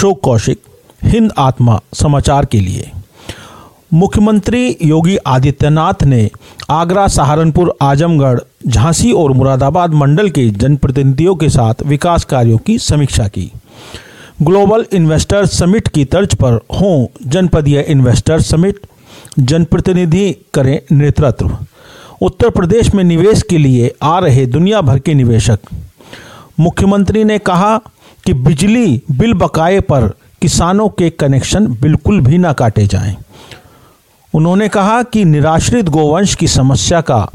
अशोक कौशिक, हिंद आत्मा समाचार के लिए। मुख्यमंत्री योगी आदित्यनाथ ने आगरा, सहारनपुर, आजमगढ़, झांसी और मुरादाबाद मंडल के जनप्रतिनिधियों के साथ विकास कार्यों की समीक्षा की। ग्लोबल इन्वेस्टर समिट की तर्ज पर हों जनपदीय इन्वेस्टर समिट, जनप्रतिनिधि करें नेतृत्व। उत्तर प्रदेश में निवेश के लिए आ रहे दुनिया भर के निवेशक। मुख्यमंत्री ने कहा कि बिजली बिल बकाए पर किसानों के कनेक्शन बिल्कुल भी ना काटे जाएँ। उन्होंने कहा कि निराश्रित गोवंश की समस्या का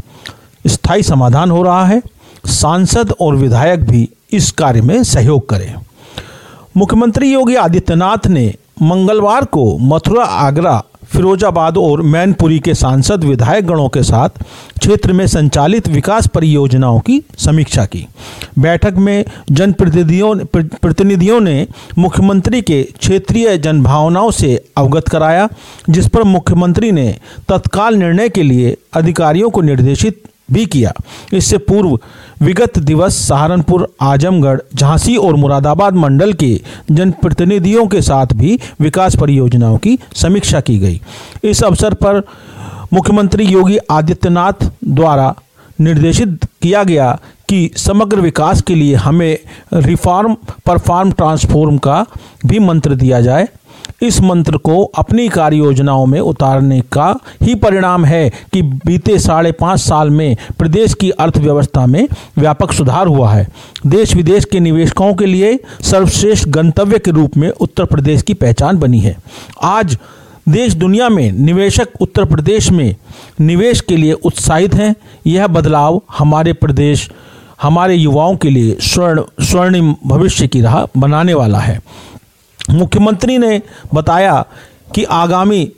स्थायी समाधान हो रहा है सांसद और विधायक भी इस कार्य में सहयोग करें मुख्यमंत्री योगी आदित्यनाथ ने मंगलवार को मथुरा, आगरा फिरोजाबाद और मैनपुरी के सांसद विधायक गणों के साथ क्षेत्र में संचालित विकास परियोजनाओं की समीक्षा की। बैठक में जनप्रतिनिधियों प्रतिनिधियों ने मुख्यमंत्री के क्षेत्रीय जनभावनाओं से अवगत कराया, जिस पर मुख्यमंत्री ने तत्काल निर्णय के लिए अधिकारियों को निर्देशित भी किया। इससे पूर्व विगत दिवस सहारनपुर, आजमगढ़, झांसी और मुरादाबाद मंडल के जनप्रतिनिधियों के साथ भी विकास परियोजनाओं की समीक्षा की गई। इस अवसर पर मुख्यमंत्री योगी आदित्यनाथ द्वारा निर्देशित किया गया कि समग्र विकास के लिए हमें रिफॉर्म परफॉर्म ट्रांसफॉर्म का भी मंत्र दिया जाए। इस मंत्र को अपनी कार्य योजनाओं में उतारने का ही परिणाम है कि बीते साढ़े पाँच साल में प्रदेश की अर्थव्यवस्था में व्यापक सुधार हुआ है। देश विदेश के निवेशकों के लिए सर्वश्रेष्ठ गंतव्य के रूप में उत्तर प्रदेश की पहचान बनी है। आज देश दुनिया में निवेशक उत्तर प्रदेश में निवेश के लिए उत्साहित हैं। यह बदलाव हमारे प्रदेश, हमारे युवाओं के लिए स्वर्ण, स्वर्णिम भविष्य की राह बनाने वाला है। मुख्यमंत्री ने बताया कि आगामी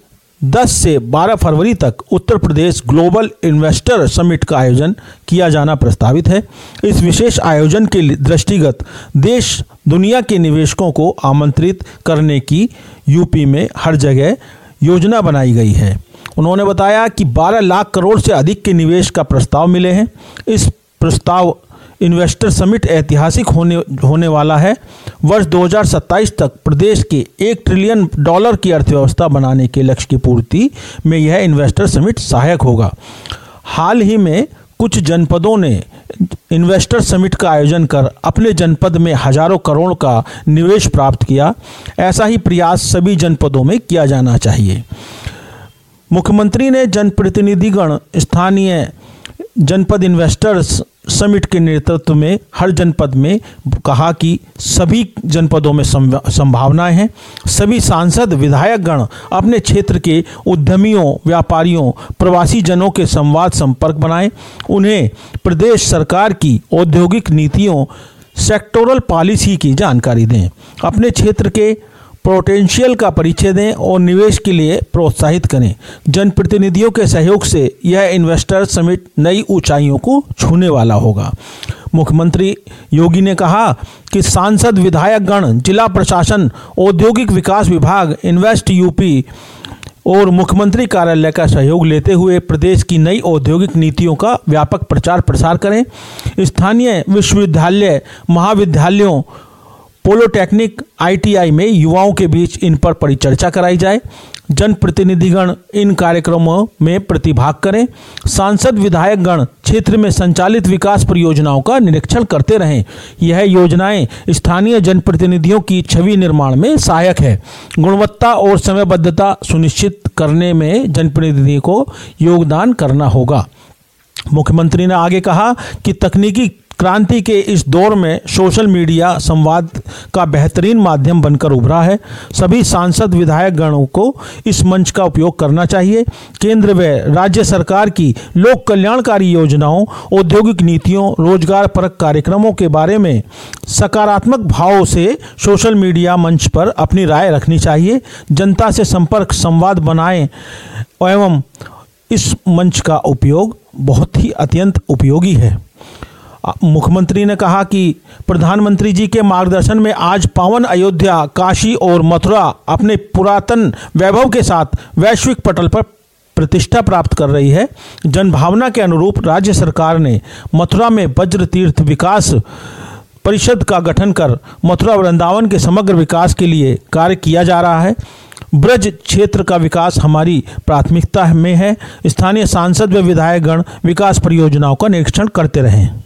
10 से 12 फरवरी तक Uttar Pradesh global investor summit का आयोजन किया जाना प्रस्तावित है। इस विशेष आयोजन के दृष्टिगत देश, दुनिया के निवेशकों को आमंत्रित करने की यूपी में हर जगह योजना बनाई गई है। उन्होंने बताया कि 12 लाख करोड़ से अधिक के निवेश का प्रस्ताव मिले हैं। इस प्रस्ताव इन्वेस्टर समिट ऐतिहासिक होने होने वाला है। वर्ष 2027 तक प्रदेश के एक ट्रिलियन डॉलर की अर्थव्यवस्था बनाने के लक्ष्य की पूर्ति में यह इन्वेस्टर समिट सहायक होगा। हाल ही में कुछ जनपदों ने इन्वेस्टर समिट का आयोजन कर अपने जनपद में हज़ारों करोड़ का निवेश प्राप्त किया। ऐसा ही प्रयास सभी जनपदों में किया जाना चाहिए। मुख्यमंत्री ने जनप्रतिनिधिगण, स्थानीय जनपद इन्वेस्टर्स समिट के नेतृत्व में, हर जनपद में कहा कि सभी जनपदों में संभावनाएँ हैं। सभी सांसद विधायक गण अपने क्षेत्र के उद्यमियों, व्यापारियों प्रवासी जनों के संवाद संपर्क बनाएँ। उन्हें प्रदेश सरकार की औद्योगिक नीतियों सेक्टोरल पॉलिसी की जानकारी दें। अपने क्षेत्र के पोटेंशियल का परिचय दें और निवेश के लिए प्रोत्साहित करें। जनप्रतिनिधियों के सहयोग से यह इन्वेस्टर समिट नई ऊंचाइयों को छूने वाला होगा। मुख्यमंत्री योगी ने कहा कि सांसद विधायक गण जिला प्रशासन, औद्योगिक विकास विभाग इन्वेस्ट यूपी और मुख्यमंत्री कार्यालय का सहयोग लेते हुए प्रदेश की नई औद्योगिक नीतियों का व्यापक प्रचार प्रसार करें। स्थानीय विश्वविद्यालय, महाविद्यालयों पोलोटेक्निक आईटीआई में युवाओं के बीच इन पर परिचर्चा कराई जाए। जनप्रतिनिधिगण इन कार्यक्रमों में प्रतिभाग करें। सांसद विधायक गण क्षेत्र में संचालित विकास परियोजनाओं का निरीक्षण करते रहें। यह योजनाएँ स्थानीय जनप्रतिनिधियों की छवि निर्माण में सहायक है। गुणवत्ता और समयबद्धता सुनिश्चित करने में जनप्रतिनिधि को योगदान करना होगा। मुख्यमंत्री ने आगे कहा कि तकनीकी क्रांति के इस दौर में सोशल मीडिया संवाद का बेहतरीन माध्यम बनकर उभरा है। सभी सांसद विधायक गणों को इस मंच का उपयोग करना चाहिए। केंद्र व राज्य सरकार की लोक कल्याणकारी योजनाओं, औद्योगिक नीतियों रोज़गार परक कार्यक्रमों के बारे में सकारात्मक भाव से सोशल मीडिया मंच पर अपनी राय रखनी चाहिए। जनता से संपर्क, संवाद बनाएँ एवं इस मंच का उपयोग बहुत ही अत्यंत उपयोगी है। मुख्यमंत्री ने कहा कि प्रधानमंत्री जी के मार्गदर्शन में आज पावन, अयोध्या, काशी और मथुरा अपने पुरातन वैभव के साथ वैश्विक पटल पर प्रतिष्ठा प्राप्त कर रही है। जनभावना के अनुरूप राज्य सरकार ने मथुरा में वज्र तीर्थ विकास परिषद का गठन कर मथुरा वृंदावन के समग्र विकास के लिए कार्य किया जा रहा है। ब्रज क्षेत्र का विकास हमारी प्राथमिकता में है। स्थानीय सांसद व विधायकगण विकास परियोजनाओं का निरीक्षण करते रहें।